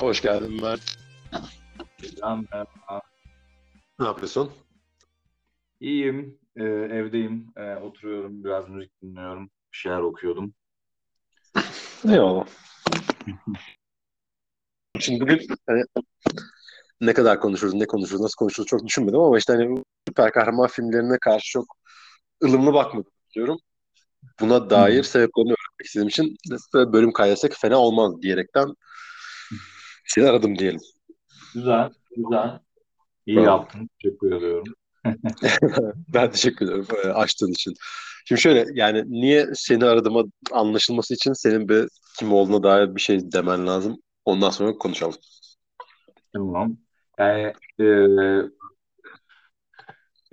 Hoş geldin Mert. Selam, merhaba. Ne yapıyorsun? İyiyim, e, evdeyim, E, oturuyorum, biraz müzik dinliyorum, bir şeyler okuyordum. Eyvallah. Şimdi bugün hani ne kadar konuşuruz, ne konuşuruz, nasıl konuşuruz çok düşünmedim ama işte hani süper kahraman filmlerine karşı çok ılımlı bakmadım diyorum. Buna dair sebeplerini öğrenmek istediğim için böyle bölüm kaydetsek fena olmaz diyerekten şeyler aradım diyelim. Güzel, güzel. İyi Tamam. yaptın, teşekkür ediyorum. Ben teşekkür ederim e, açtığın için. Şimdi şöyle yani niye seni aradığıma anlaşılması için senin bir kim olduğuna dair bir şey demen lazım. Ondan sonra konuşalım. Tamam. Yani e,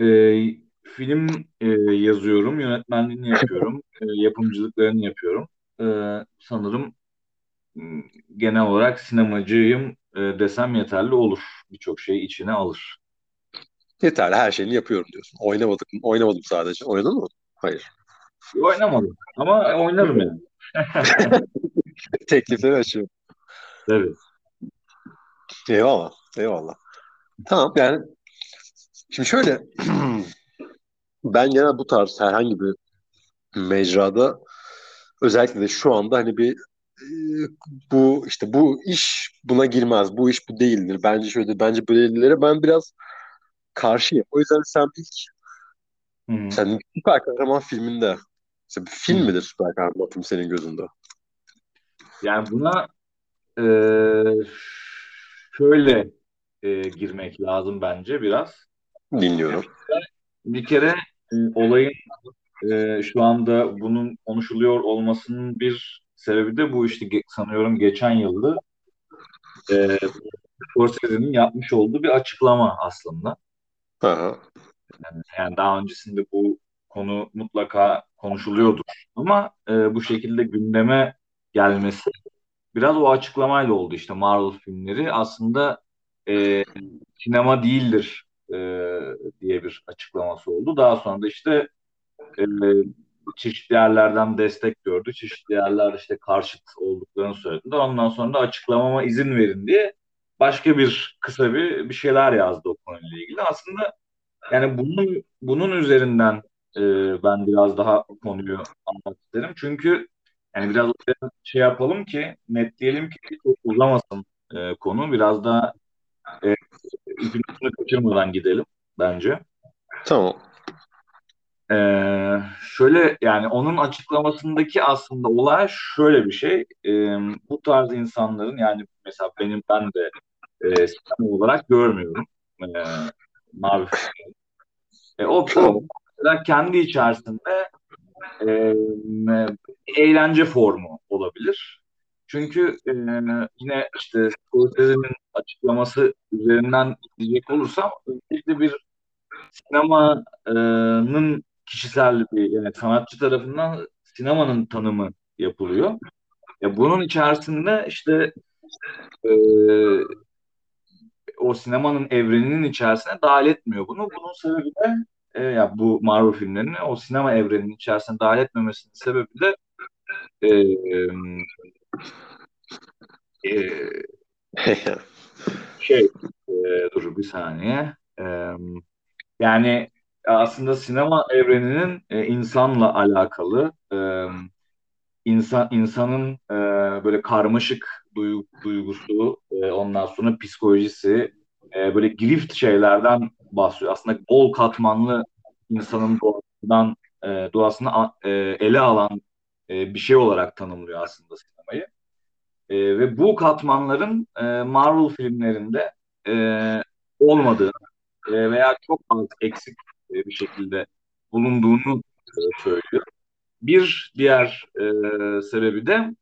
e, film e, yazıyorum, yönetmenliğini yapıyorum, e, yapımcılıklarını yapıyorum. E, sanırım genel olarak sinemacıyım e, desem yeterli olur. Birçok şeyi içine alır. Yeterli her şeyini yapıyorum diyorsun. Oynamadık mı? Oynamadım sadece. Oynadın mı? Hayır. Oynamadım ama oynarım yani. Teklifleri açıyorum. Tabii. Eyvallah. Eyvallah. Tamam yani şimdi şöyle ben genel bu tarz herhangi bir mecrada özellikle de şu anda hani bir bu işte bu iş buna girmez. Bu iş bu değildir. Bence şöyle bence böylelere ben biraz karşıyım. O yüzden sen ilk hı. sen süper kahraman filminde işte bir film midir süper kahraman film senin gözünde? Yani buna e, şöyle e, girmek lazım bence biraz. Dinliyorum. Bir kere e, olayın e, şu anda bunun konuşuluyor olmasının bir sebebi de bu işte sanıyorum geçen yıldı e, Scorsese'nin yapmış olduğu bir açıklama aslında. Aha. Yani daha öncesinde bu konu mutlaka konuşuluyordur ama e, bu şekilde gündeme gelmesi biraz o açıklamayla oldu işte Marvel filmleri aslında e, sinema değildir e, diye bir açıklaması oldu. Daha sonra da işte e, çeşitli yerlerden destek gördü. Çeşitli yerler işte karşıt olduklarını söylediler. Ondan sonra da açıklamama izin verin diye başka bir kısa bir bir şeyler yazdı o konuyla ilgili. Aslında yani bunun bunun üzerinden e, ben biraz daha konuyu anlatmak isterim. Çünkü yani biraz şey yapalım ki netleyelim ki çok uzamasın e, konu. Biraz daha e, kaçırmadan gidelim bence. Tamam. E, şöyle yani onun açıklamasındaki aslında olay şöyle bir şey. E, bu tarz insanların yani mesela benim ben de e, sistem olarak görmüyorum. E, Mavi. E, o, o kendi içerisinde e, eğlence formu olabilir. Çünkü e, yine işte Scorsese'nin açıklaması üzerinden diyecek olursam öncelikle bir sinemanın kişisel bir yani sanatçı tarafından sinemanın tanımı yapılıyor. Ya bunun içerisinde işte e, o sinemanın evreninin içerisine dahil etmiyor bunu. Bunun sebebi de e, ya bu Marvel filmlerini o sinema evreninin içerisine dahil etmemesinin sebebi de e, e, şey e, dur bir saniye E, yani aslında sinema evreninin e, insanla alakalı e, insan insanın e, böyle karmaşık duy- duygusu e, ondan sonra psikolojisi e, böyle girift şeylerden bahsediyor. Aslında bol katmanlı insanın doğasından e, doğasını e, ele alan e, bir şey olarak tanımlıyor aslında sinemayı. E, ve bu katmanların e, Marvel filmlerinde e, olmadığını e, veya çok az eksik e, bir şekilde bulunduğunu e, söylüyor. Bir diğer e, sebebi de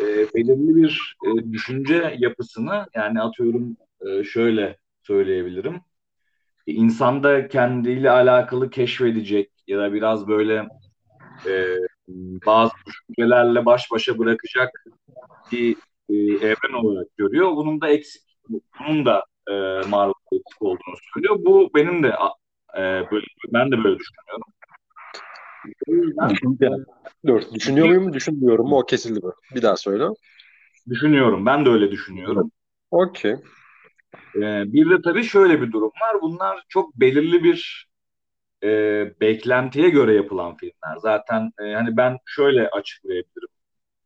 e, belirli bir e, düşünce yapısını yani atıyorum e, şöyle söyleyebilirim. E, İnsanda kendiyle alakalı keşfedecek ya da biraz böyle e, bazı düşüncelerle baş başa bırakacak bir e, evren olarak görüyor. Bunun da eksik, bunun da e, Marvel'da eksik olduğunu söylüyor. Bu benim de e, böyle ben de böyle düşünüyorum. Dur, düşünüyor muyum, düşünmüyorum mu? O kesildi mi? Bir daha söyle. düşünüyorum. Ben de öyle düşünüyorum. Okey. Ee, bir de tabii şöyle bir durum var. Bunlar çok belirli bir e, beklentiye göre yapılan filmler. Zaten e, hani ben şöyle açıklayabilirim.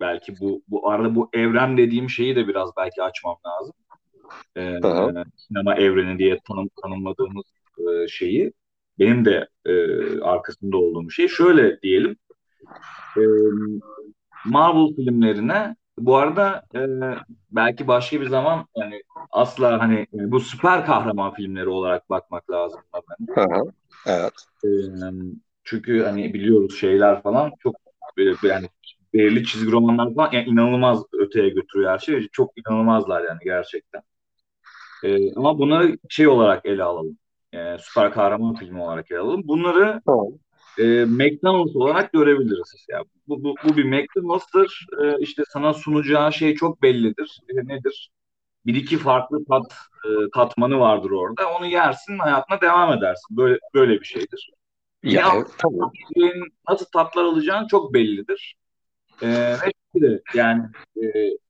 Belki bu bu arada bu evren dediğim şeyi de biraz belki açmam lazım. Ee, sinema evreni diye tanım, tanımladığımız e, şeyi benim de e, arkasında olduğum şey. Şöyle diyelim. E, Marvel filmlerine bu arada e, belki başka bir zaman yani asla hani bu süper kahraman filmleri olarak bakmak lazım. Hı hı. Evet. E, çünkü hani biliyoruz şeyler falan çok yani belirli çizgi romanlar falan yani inanılmaz öteye götürüyor her şey. Çok inanılmazlar yani gerçekten. E, ama bunları şey olarak ele alalım. E, süper kahraman filmi olarak ele alalım. Bunları tamam. e, McDonald's olarak görebiliriz. Yani bu, bu, bu bir McDonald's'tır. E, işte sana sunacağı şey çok bellidir. E, nedir? Bir iki farklı tat e, katmanı vardır orada. Onu yersin, hayatına devam edersin. Böyle böyle bir şeydir. Ya, ya tamam. Nasıl tatlar alacağın çok bellidir. E, ve de yani e,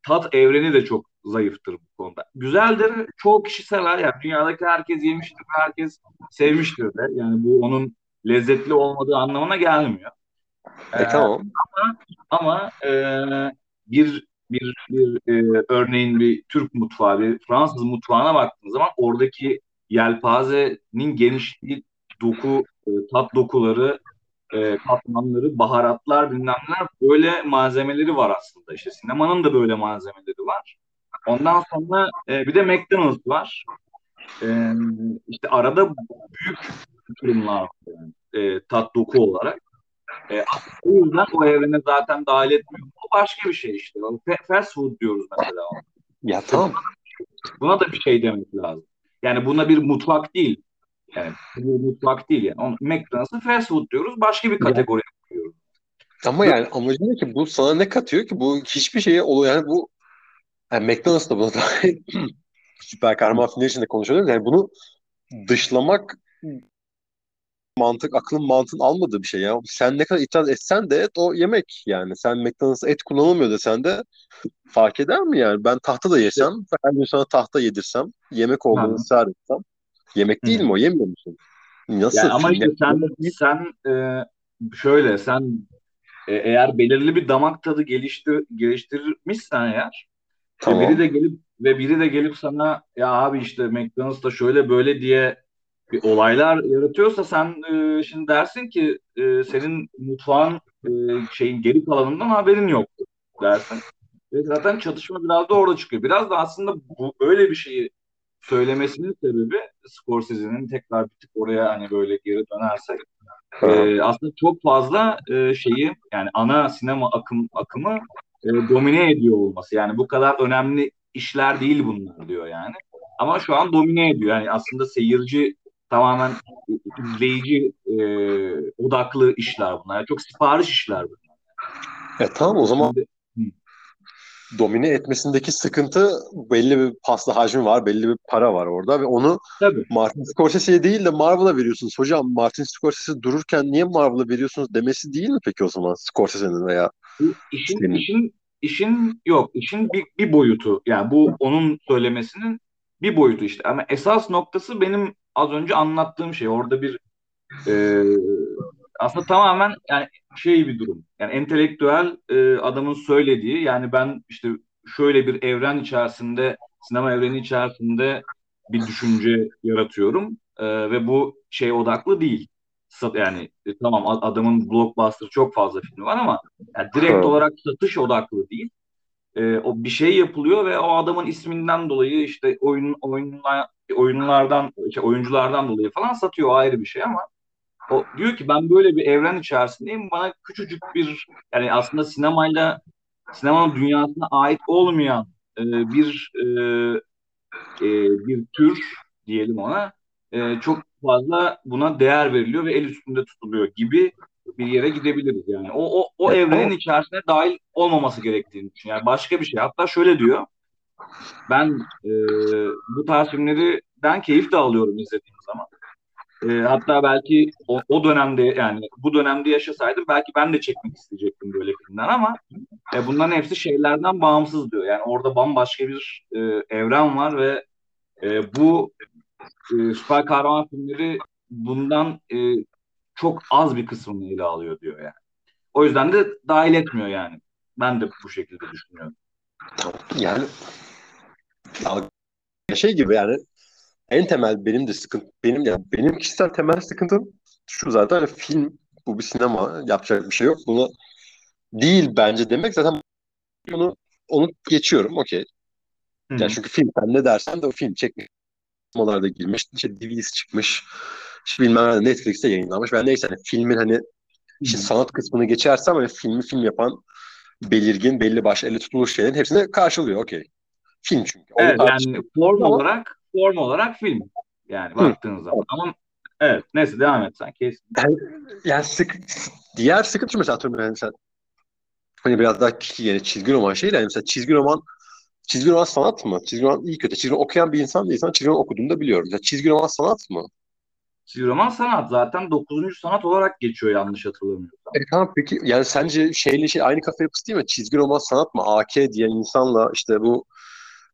tat evreni de çok zayıftır bu konuda. Güzeldir. Çoğu kişi sever. Yani dünyadaki herkes yemiştir. Herkes sevmiştir de. Yani bu onun lezzetli olmadığı anlamına gelmiyor. E, ee, tamam. Ama, ama e, bir bir bir e, örneğin bir Türk mutfağı, bir Fransız mutfağına baktığın zaman oradaki yelpazenin genişliği, doku, e, tat dokuları, e, katmanları, baharatlar, bilmemler böyle malzemeleri var aslında. İşte sinemanın da böyle malzemeleri var. Ondan sonra e, bir de McDonald's var. E, işte arada büyük durumlar. Yani, e, tat doku olarak. E, o yüzden o evrene zaten dahil etmiyor. O başka bir şey işte. Fast food diyoruz mesela. Ya tamam. Buna da bir şey demek lazım. Yani buna bir mutfak değil. Yani bu mutfak değil yani. McDonald's'ı fast food diyoruz. Başka bir kategoriye koyuyoruz. Ama yani amacı ne ki bu sana ne katıyor ki bu hiçbir şeye oluyor yani bu yani McDonald's da buna dahil süper kahraman filmleri için de konuşuyoruz. Yani bunu dışlamak mantık, aklın mantığın almadığı bir şey ya. Sen ne kadar itiraz etsen de et o yemek yani. Sen McDonald's'a et kullanılmıyor desen de fark eder mi yani? Ben tahta da yesem, her gün sana tahta yedirsem, yemek olduğunu ısrar etsem. Yemek değil Hı. mi o? Yemiyor musun? Nasıl? Yani ama işte sen, sen e, şöyle sen e, eğer belirli bir damak tadı geliştir geliştirmişsen eğer Tamam. Ve biri de gelip ve biri de gelip sana ya abi işte McDonald's'ta şöyle böyle diye bir olaylar yaratıyorsa sen e, şimdi dersin ki e, senin mutfağın e, şeyin geri kalanından haberin yok dersin. Ve zaten çatışma biraz da orada çıkıyor. Biraz da aslında bu böyle bir şeyi söylemesinin sebebi Scorsese'nin tekrar bir tık oraya hani böyle geri dönersek e, aslında çok fazla e, şeyi yani ana sinema akım akımı e, domine ediyor olması. Yani bu kadar önemli işler değil bunlar diyor yani. Ama şu an domine ediyor. Yani aslında seyirci tamamen izleyici e, odaklı işler bunlar. Yani çok sipariş işler bunlar. E tamam o zaman domine etmesindeki sıkıntı belli bir pasta hacmi var, belli bir para var orada ve onu Tabii. Martin Scorsese'ye değil de Marvel'a veriyorsunuz. Hocam Martin Scorsese dururken niye Marvel'a veriyorsunuz demesi değil mi peki o zaman Scorsese'nin veya işin, senin? işin işin yok, işin bir, bir boyutu. Yani bu onun söylemesinin bir boyutu işte. Ama esas noktası benim az önce anlattığım şey. Orada bir e, aslında tamamen yani şey bir durum. Yani entelektüel e, adamın söylediği yani ben işte şöyle bir evren içerisinde sinema evreni içerisinde bir düşünce yaratıyorum e, ve bu şey odaklı değil. Yani e, tamam adamın blockbuster çok fazla filmi var ama yani direkt evet. olarak satış odaklı değil. E, o bir şey yapılıyor ve o adamın isminden dolayı işte oyun oyunlar oyunlardan işte oyunculardan dolayı falan satıyor ayrı bir şey ama o diyor ki ben böyle bir evren içerisindeyim. Bana küçücük bir yani aslında sinemayla sinemanın dünyasına ait olmayan e, bir e, e, bir tür diyelim ona e, çok fazla buna değer veriliyor ve el üstünde tutuluyor gibi bir yere gidebiliriz yani. O o, o evrenin içerisine dahil olmaması gerektiğini düşünüyor. Yani başka bir şey. Hatta şöyle diyor. Ben e, bu tarz filmlerden keyif de alıyorum izlediğim zaman. E, hatta belki o, o dönemde yani bu dönemde yaşasaydım belki ben de çekmek isteyecektim böyle filmler ama e, bunların hepsi şeylerden bağımsız diyor. Yani orada bambaşka bir e, evren var ve e, bu e, süper kahraman filmleri bundan e, çok az bir kısmını ele alıyor diyor yani. O yüzden de dahil etmiyor yani. Ben de bu şekilde düşünüyorum. Yani şey gibi yani en temel benim de sıkıntı benim yani benim kişisel temel sıkıntım şu zaten hani film bu bir sinema yapacak bir şey yok. Bunu değil bence demek zaten onu onu geçiyorum okey. Yani çünkü film sen ne dersen de o film çekmiş. Sinemalarda girmiş. İşte DVD'si çıkmış. İşte bilmem ne Netflix'te yayınlanmış. Ben neyse hani filmin hani işte sanat kısmını geçersem hani filmi film yapan belirgin belli başlı elle tutulur şeylerin hepsini karşılıyor okey. Film çünkü. evet yani form olarak form olarak film. Yani baktığın Hı. zaman. Ama evet neyse devam et sen kesin. Yani, yani sık, diğer sıkıntı mesela atıyorum yani sen hani biraz daha yeni çizgi roman şey yani mesela çizgi roman çizgi roman sanat mı? Çizgi roman iyi kötü. Çizgi roman okuyan bir insan değilsen çizgi roman okuduğunu da biliyorum. Mesela çizgi roman sanat mı? Çizgi roman sanat zaten 9. sanat olarak geçiyor yanlış hatırlamıyorsam. E tamam peki yani sence şeyle şey aynı kafa yapısı değil mi? Çizgi roman sanat mı? AK diyen insanla işte bu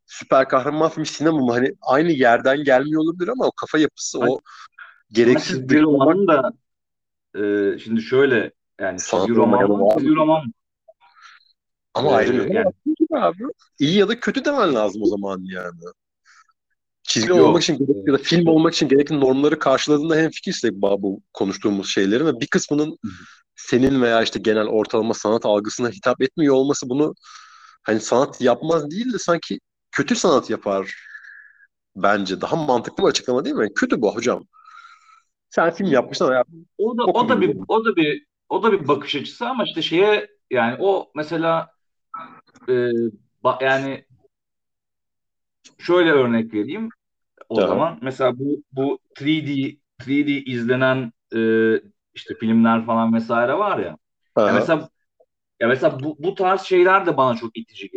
süper kahraman film sinema mı? Hani aynı yerden gelmiyor olabilir ama o kafa yapısı o gereksiz çizgi romanın da e, şimdi şöyle yani çizgi roman mı? Çizgi roman mı? Ama ee, ayrı yani. abi. İyi ya da kötü demen lazım o zaman yani. Çizgi Yok. olmak için gerekli ya da film olmak için gerekli normları karşıladığında hem fikirsek bu konuştuğumuz şeylerin ve bir kısmının senin veya işte genel ortalama sanat algısına hitap etmiyor olması bunu hani sanat yapmaz değil de sanki kötü sanat yapar bence. Daha mantıklı bir açıklama değil mi? kötü bu hocam. Sen film yapmışsın ya. O da o da bir o da bir o da bir bakış açısı ama işte şeye yani o mesela e, ba, yani şöyle örnek vereyim o tamam. zaman. Mesela bu bu 3D 3D izlenen e, işte filmler falan vesaire var ya. ya mesela ya mesela bu, bu tarz şeyler de bana çok itici.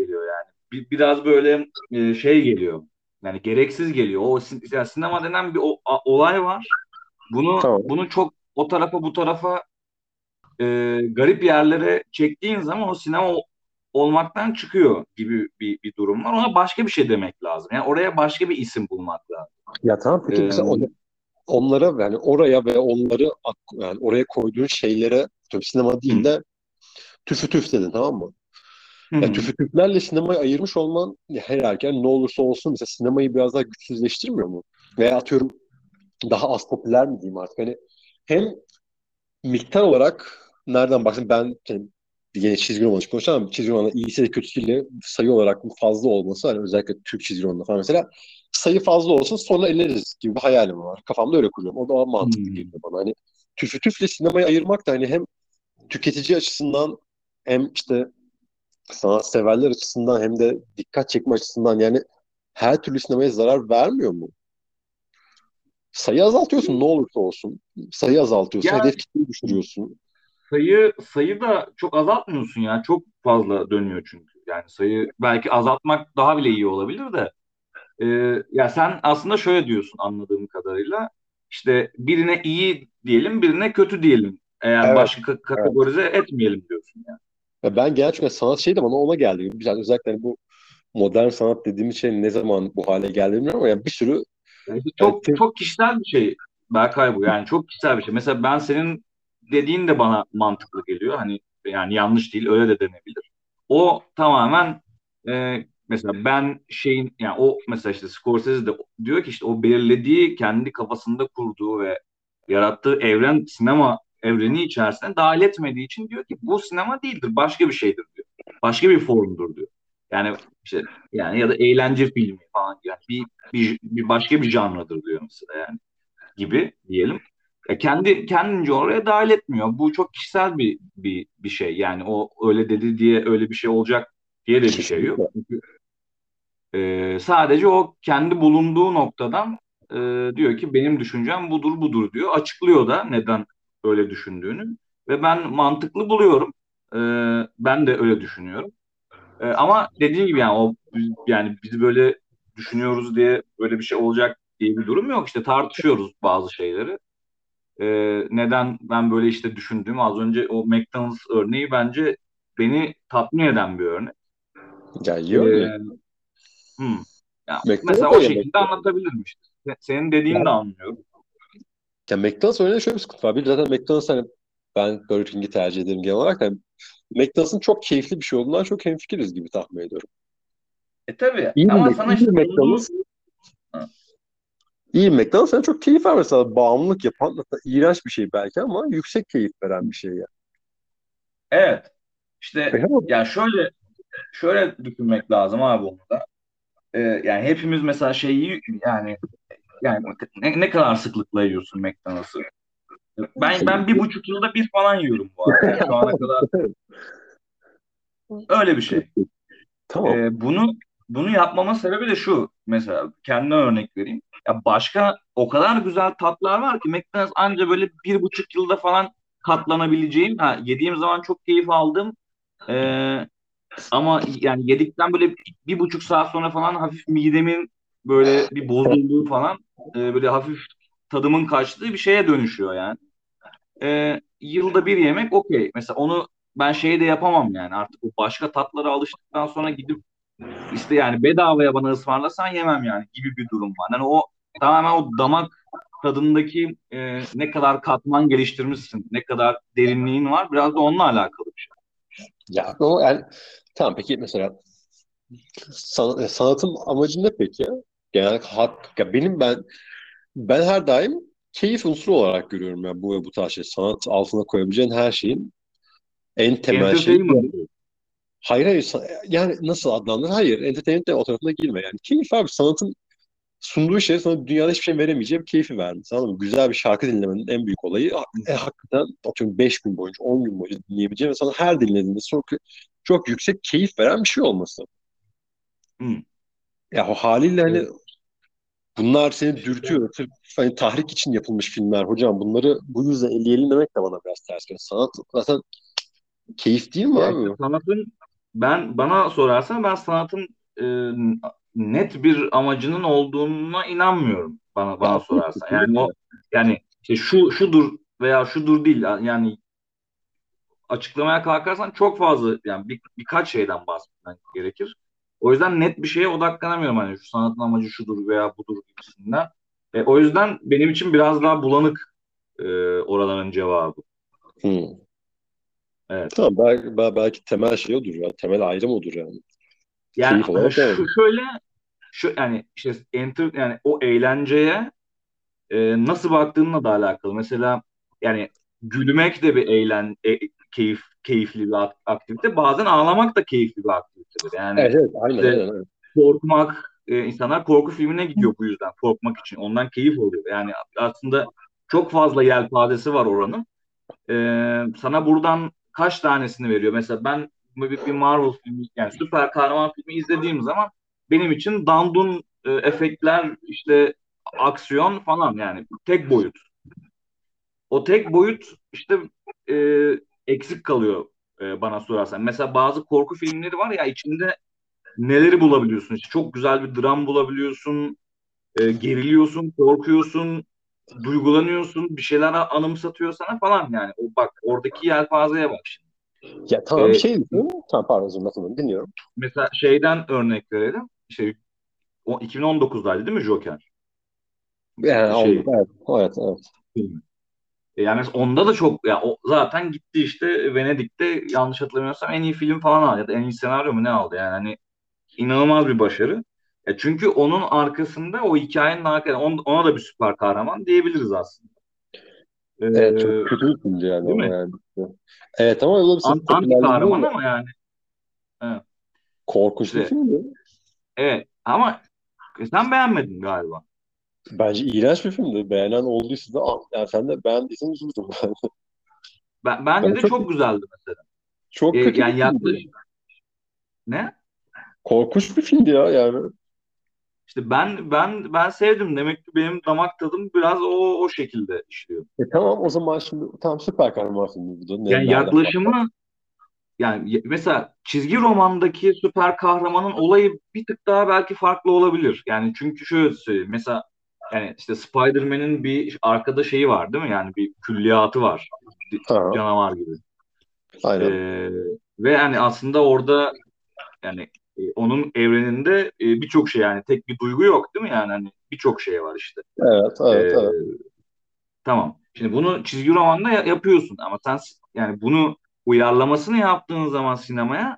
Bir, biraz böyle e, şey geliyor. Yani gereksiz geliyor. O yani sinema denen bir o, a, olay var. Bunu tamam. bunu çok o tarafa bu tarafa e, garip yerlere çektiğin zaman o sinema olmaktan çıkıyor gibi bir, bir durum var. Ona başka bir şey demek lazım. Yani oraya başka bir isim bulmak lazım. Ya tamam peki ee, mesela onlara yani oraya ve onları yani oraya koyduğun şeylere tabii sinema değil de tüfü tüf dedin tamam mı? Yani tüfü tüflerle sinemayı ayırmış olman her erken ne olursa olsun mesela sinemayı biraz daha güçsüzleştirmiyor mu? Veya atıyorum daha az popüler mi diyeyim artık? Hani hem miktar olarak nereden baksın ben yani yine çizgi roman için konuşacağım ama çizgi romanın iyisi de kötüsüyle sayı olarak fazla olması hani özellikle Türk çizgi romanında falan mesela sayı fazla olsun sonra eleriz gibi bir hayalim var. Kafamda öyle kuruyorum. O da mantıklı hmm. geliyor bana. Hani tüfü tüfle sinemayı ayırmak da hani hem tüketici açısından hem işte sanat severler açısından hem de dikkat çekme açısından yani her türlü sinemaya zarar vermiyor mu? Sayı azaltıyorsun ne olursa olsun. Sayı azaltıyorsun. Yani, hedef kitleyi düşürüyorsun sayı sayı da çok azaltmıyorsun ya. Çok fazla dönüyor çünkü. Yani sayı belki azaltmak daha bile iyi olabilir de. E, ya sen aslında şöyle diyorsun anladığım kadarıyla. İşte birine iyi diyelim, birine kötü diyelim. Eğer evet. başka kategorize evet. etmeyelim diyorsun yani. Ya ben gerçekten sanat şeydim ama ona geldi. Yani özellikle hani bu modern sanat dediğimiz şey ne zaman bu hale geldi bilmiyorum ama yani bir sürü yani çok yani, çok kişisel bir şey Berkay bu. Yani çok kişisel bir şey. Mesela ben senin dediğin de bana mantıklı geliyor. Hani yani yanlış değil öyle de denebilir. O tamamen e, mesela ben şeyin yani o mesela işte Scorsese de diyor ki işte o belirlediği kendi kafasında kurduğu ve yarattığı evren sinema evreni içerisinde dahil etmediği için diyor ki bu sinema değildir başka bir şeydir diyor. Başka bir formdur diyor. Yani işte yani ya da eğlence filmi falan yani bir, bir, bir başka bir janradır diyor mesela yani gibi diyelim. Ya kendi kendince oraya dahil etmiyor. Bu çok kişisel bir bir bir şey. Yani o öyle dedi diye öyle bir şey olacak diye de bir şey yok. Çünkü e, sadece o kendi bulunduğu noktadan e, diyor ki benim düşüncem budur budur diyor. Açıklıyor da neden öyle düşündüğünü ve ben mantıklı buluyorum. E, ben de öyle düşünüyorum. E, ama dediğim gibi yani o yani bizi böyle düşünüyoruz diye böyle bir şey olacak diye bir durum yok. İşte tartışıyoruz bazı şeyleri. e, neden ben böyle işte düşündüğüm az önce o McDonald's örneği bence beni tatmin eden bir örnek. Ya örnek. Ee, hmm. Ya mesela o şekilde anlatabilirim işte. Senin dediğini yani, de anlıyorum. Ya McDonald's örneğinde şöyle bir sıkıntı var. Bir zaten McDonald's hani ben Burger King'i tercih ederim genel olarak. Yani McDonald's'ın çok keyifli bir şey olduğundan çok hemfikiriz gibi tahmin ediyorum. E tabii. İyi Ama sana işte McDonald's İyi McDonald's sana çok keyif ver mesela bağımlılık yapan iğrenç bir şey belki ama yüksek keyif veren bir şey ya. Evet. İşte e, yani şöyle şöyle düşünmek lazım abi onu da. Ee, yani hepimiz mesela şeyi yani yani ne, ne kadar sıklıkla yiyorsun McDonald's'ı? Ben ben bir buçuk yılda bir falan yiyorum bu arada. Şu ana kadar öyle bir şey. Tamam. Ee, bunu bunu yapmama sebebi de şu. Mesela kendime örnek vereyim. Ya başka o kadar güzel tatlar var ki McDonald's anca böyle bir buçuk yılda falan katlanabileceğim. Ha, yediğim zaman çok keyif aldım. Ee, ama yani yedikten böyle bir buçuk saat sonra falan hafif midemin böyle bir bozulduğu falan e, böyle hafif tadımın kaçtığı bir şeye dönüşüyor yani. Ee, yılda bir yemek okey. Mesela onu ben şeyi de yapamam yani artık o başka tatlara alıştıktan sonra gidip işte yani bedavaya bana ısmarlasan yemem yani gibi bir durum var. Yani o tamamen o damak tadındaki e, ne kadar katman geliştirmişsin, ne kadar derinliğin var biraz da onunla alakalı bir şey. Ya o yani tamam peki mesela san, e, sanatın amacı ne peki? Genel hak ya benim ben ben her daim keyif unsuru olarak görüyorum ya bu ve bu tarz şey. Sanat altına koyabileceğin her şeyin en temel şeyi. Hayır hayır yani nasıl adlandırır? Hayır entertainment de o tarafına girme yani. Keyif abi sanatın sunduğu şey sana dünyada hiçbir şey veremeyeceğim keyfi verdi. Anladın mı? Güzel bir şarkı dinlemenin en büyük olayı e, hakikaten atıyorum 5 gün boyunca 10 gün boyunca dinleyebileceğim ve sana her dinlediğinde çok, çok yüksek keyif veren bir şey olması. Hmm. Ya o haliyle hani bunlar seni dürtüyor. Sırf hani tahrik için yapılmış filmler. Hocam bunları bu yüzden eleyelim demek de bana biraz ters geliyor. Sanat zaten keyif değil mi ya abi? Sanatın ben bana sorarsan ben sanatın e, net bir amacının olduğuna inanmıyorum bana bana sorarsan. Yani o yani işte şu şudur veya şudur değil yani açıklamaya kalkarsan çok fazla yani bir, birkaç şeyden bahsetmen gerekir. O yüzden net bir şeye odaklanamıyorum hani şu sanatın amacı şudur veya budur gibisinden. E, o yüzden benim için biraz daha bulanık e, oraların cevabı. Hmm. Evet. Tamam belki, belki temel şey odur ya. Temel ayrım odur yani. Yani şu, şöyle şu yani işte enter yani o eğlenceye e, nasıl baktığınla da alakalı. Mesela yani gülmek de bir eğlen e, keyif keyifli bir aktivite. Bazen ağlamak da keyifli bir aktivitedir. Yani evet, evet aynen, işte, aynen, aynen. korkmak e, insanlar korku filmine gidiyor bu yüzden korkmak için. Ondan keyif alıyor. Yani aslında çok fazla yelpazesi var oranın. E, sana buradan kaç tanesini veriyor? Mesela ben bir Marvel filmi yani süper kahraman filmi izlediğim zaman benim için dandun e, efektler işte aksiyon falan yani tek boyut. O tek boyut işte e, eksik kalıyor e, bana sorarsan. Mesela bazı korku filmleri var ya içinde neleri bulabiliyorsun? İşte çok güzel bir dram bulabiliyorsun, e, geriliyorsun, korkuyorsun, duygulanıyorsun, bir şeyler anımsatıyor sana falan yani. O bak oradaki yelpazeye bak şimdi. Ya tamam ee, şey Tamam pardon lafını dinliyorum. Mesela şeyden örnek verelim. İşte o 2019'daydı değil mi Joker? Yani şey, oldu, evet. Evet, evet. E, yani onda da çok ya o zaten gitti işte Venedik'te yanlış hatırlamıyorsam en iyi film falan aldı ya da en iyi senaryo mu ne aldı yani hani inanılmaz bir başarı. Ya çünkü onun arkasında o hikayenin arkasında ona, da bir süper kahraman diyebiliriz aslında. Ee, evet çok kötü bir film yani. Değil mi? Yani. Evet ama öyle bir An, anti kahraman ama yani. Evet. Korkunç işte, bir film Evet ama sen beğenmedin galiba. Bence iğrenç bir filmdi. Beğenen olduysa da yani sen de beğendiysen üzüldüm. ben, bence ben de çok, çok güzeldi mesela. Çok ee, kötü yani yaklaş... Ne? Korkunç bir filmdi ya yani. İşte ben ben ben sevdim. Demek ki benim damak tadım biraz o o şekilde işliyor. E tamam o zaman şimdi tam süper kahraman filmi bu da. Ne, yani yaklaşımı yani mesela çizgi romandaki süper kahramanın olayı bir tık daha belki farklı olabilir. Yani çünkü şöyle söyleyeyim. Mesela yani işte Spider-Man'in bir arkada şeyi var değil mi? Yani bir külliyatı var. Ha. Canavar gibi. Aynen. Ee, ve yani aslında orada yani e, onun evreninde e, birçok şey yani tek bir duygu yok değil mi? Yani hani birçok şey var işte. Evet, evet, Ee, evet. Tamam. Şimdi bunu çizgi romanda ya- yapıyorsun ama sen yani bunu uyarlamasını yaptığın zaman sinemaya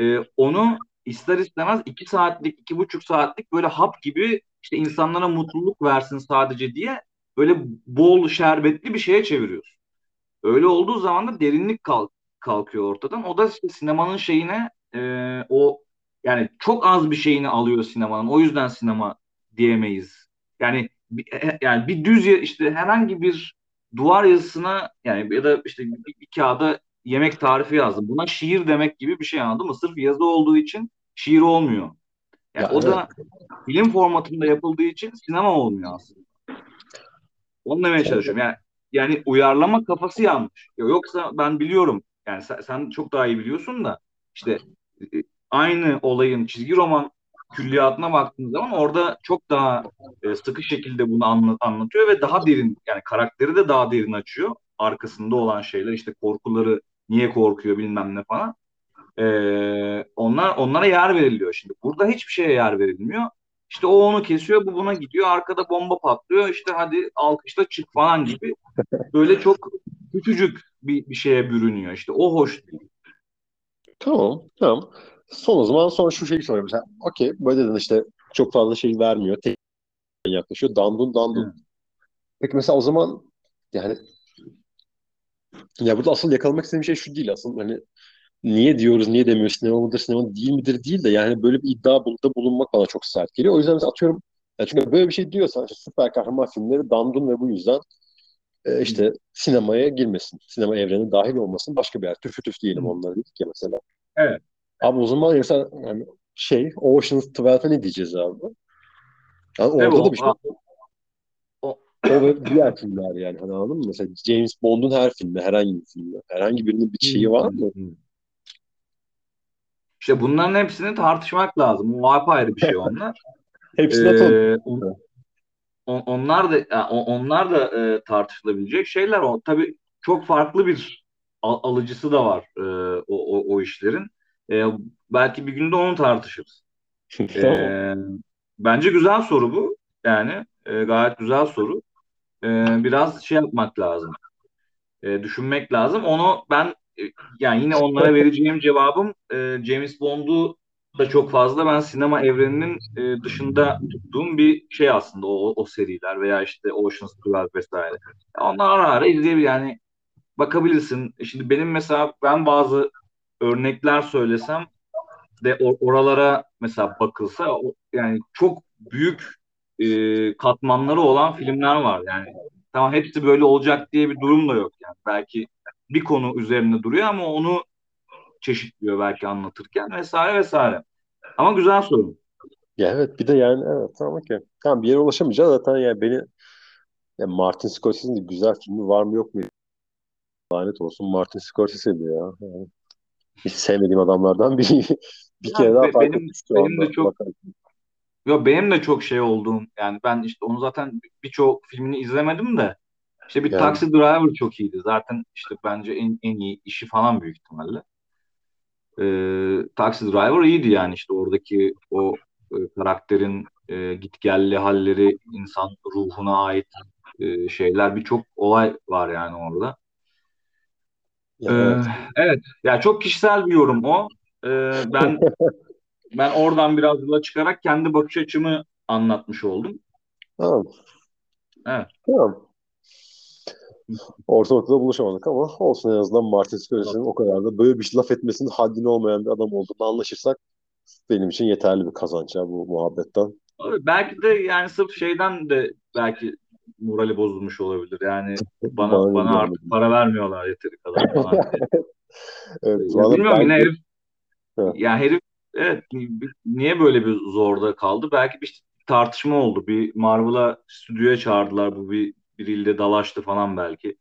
e, onu ister istemez iki saatlik, iki buçuk saatlik böyle hap gibi işte insanlara mutluluk versin sadece diye böyle bol şerbetli bir şeye çeviriyorsun. Öyle olduğu zaman da derinlik kalk kalkıyor ortadan. O da işte sinemanın şeyine e, o yani çok az bir şeyini alıyor sinemanın. O yüzden sinema diyemeyiz. Yani bir, e, yani bir düz işte herhangi bir duvar yazısına yani ya da işte bir, bir kağıda yemek tarifi yazdım. Buna şiir demek gibi bir şey anladın mı? Sırf yazı olduğu için şiir olmuyor. Yani Ya o evet. da film formatında yapıldığı için sinema olmuyor aslında. Onu demeye çalışıyorum. Yani yani uyarlama kafası yanlış. Yoksa ben biliyorum. Yani sen, sen çok daha iyi biliyorsun da işte e, aynı olayın çizgi roman külliyatına baktığın zaman orada çok daha e, sıkı şekilde bunu anla- anlatıyor ve daha derin yani karakteri de daha derin açıyor. Arkasında olan şeyler işte korkuları niye korkuyor bilmem ne falan. E, onlar onlara yer veriliyor şimdi. Burada hiçbir şeye yer verilmiyor. İşte o onu kesiyor, bu buna gidiyor. Arkada bomba patlıyor. İşte hadi alkışla çık falan gibi. Böyle çok küçücük bir, bir şeye bürünüyor. İşte o hoş değil. Tamam, tamam. Son o zaman son şu şeyi sorayım. Mesela, okey, böyle dedin işte çok fazla şey vermiyor. Tek yaklaşıyor. Dandun dandun. Hı. Peki mesela o zaman yani ya burada asıl yakalamak istediğim şey şu değil asıl hani niye diyoruz niye demiyoruz sinema mıdır sinema değil midir değil de yani böyle bir iddia bulunda bulunmak bana çok sert geliyor. O yüzden mesela atıyorum ya çünkü böyle bir şey diyorsan işte süper kahraman filmleri dandun ve bu yüzden e, işte sinemaya girmesin. Sinema evreni dahil olmasın. Başka bir yer. Tüfü tüf diyelim Hı. onlara dedik ya mesela. Evet. Abi o zaman mesela yani şey Ocean's 12'e ne diyeceğiz abi? Yani orada da o, bir şey o, o diğer filmler yani hani anladın mı? Mesela James Bond'un her filmi, herhangi bir filmi, herhangi birinin bir şeyi var mı? İşte bunların hepsini tartışmak lazım. O apayrı bir şey onlar. Hepsine atalım. Ee, on- on- onlar da onlar da e, tartışılabilecek şeyler. O tabii çok farklı bir al- alıcısı da var e, o, o, o işlerin. E, belki bir günde onu tartışırız. E, bence güzel soru bu. Yani e, gayet güzel soru. E, biraz şey yapmak lazım. E, düşünmek lazım. Onu ben yani yine onlara vereceğim cevabım e, James Bond'u da çok fazla ben sinema evreninin e, dışında tuttuğum bir şey aslında o, o seriler veya işte Ocean's 12 vesaire. Onlar ara ara izleyebilir yani bakabilirsin. Şimdi benim mesela ben bazı örnekler söylesem de or- oralara mesela bakılsa o- yani çok büyük e, katmanları olan filmler var. Yani tamam hepsi böyle olacak diye bir durum da yok yani. Belki bir konu üzerinde duruyor ama onu çeşitliyor belki anlatırken vesaire vesaire. Ama güzel soru. Ya evet bir de yani evet tamam okey. Tamam bir yere ulaşamayacağız zaten yani beni ya Martin Scorsese'nin de güzel filmi var mı yok mu? Lanet olsun Martin Scorsese'di ya. Yani hiç sevmediğim adamlardan biri. bir Ya kere daha be- fark benim şu benim de çok Bakalım. yo benim de çok şey olduğum yani ben işte onu zaten birçok filmini izlemedim de işte bir Yani Taxi Driver çok iyiydi. Zaten işte bence en, en iyi işi falan büyük ihtimalle. Ee, Taxi Driver iyiydi yani işte oradaki o e, karakterin e, gitgelli halleri, insan ruhuna ait e, şeyler birçok olay var yani orada. Ee, evet. evet, ya çok kişisel bir yorum o. Ee, ben ben oradan biraz yola çıkarak kendi bakış açımı anlatmış oldum. Tamam. Evet. Tamam. Orta noktada buluşamadık ama olsun en azından Martin Scorsese'nin o kadar da böyle bir şey laf etmesinin haddini olmayan bir adam olduğunu anlaşırsak benim için yeterli bir kazanç ya bu muhabbetten. Abi belki de yani sırf şeyden de belki morali bozulmuş olabilir. Yani bana Bana bana artık para vermiyorlar yeteri kadar falan. Evet, Ya bilmiyorum yine herif Ha, ya herif evet ni- niye böyle bir zorda kaldı? Belki bir tartışma oldu. Bir Marvel'a stüdyoya çağırdılar. Bu bir biriyle dalaştı falan belki.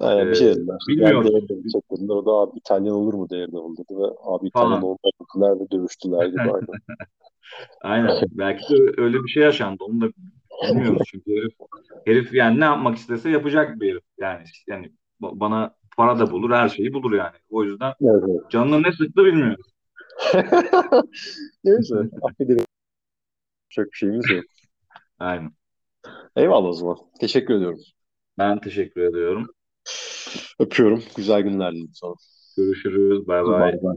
aynen bir şey Ee, dediler. Bilmiyorum dediler. O da abi İtalyan olur mu Daredevil dedi ve abi İtalyan falan. olmadı dediler ve dövüştüler gibi aynen. Aynen. Belki de öyle bir şey yaşandı. Onu da Bilmiyoruz çünkü herif, herif yani ne yapmak istese yapacak bir herif. Yani yani bana para da bulur, her şeyi bulur yani. O yüzden Evet, evet. canını ne sıktı bilmiyoruz. Neyse. Affedelim. Çok şeyimiz yok. Aynen. Eyvallah o zaman. Teşekkür ediyorum. Ben teşekkür ediyorum. Öpüyorum. Güzel günler dilerim sana. Görüşürüz. Bay bay. Bay bay.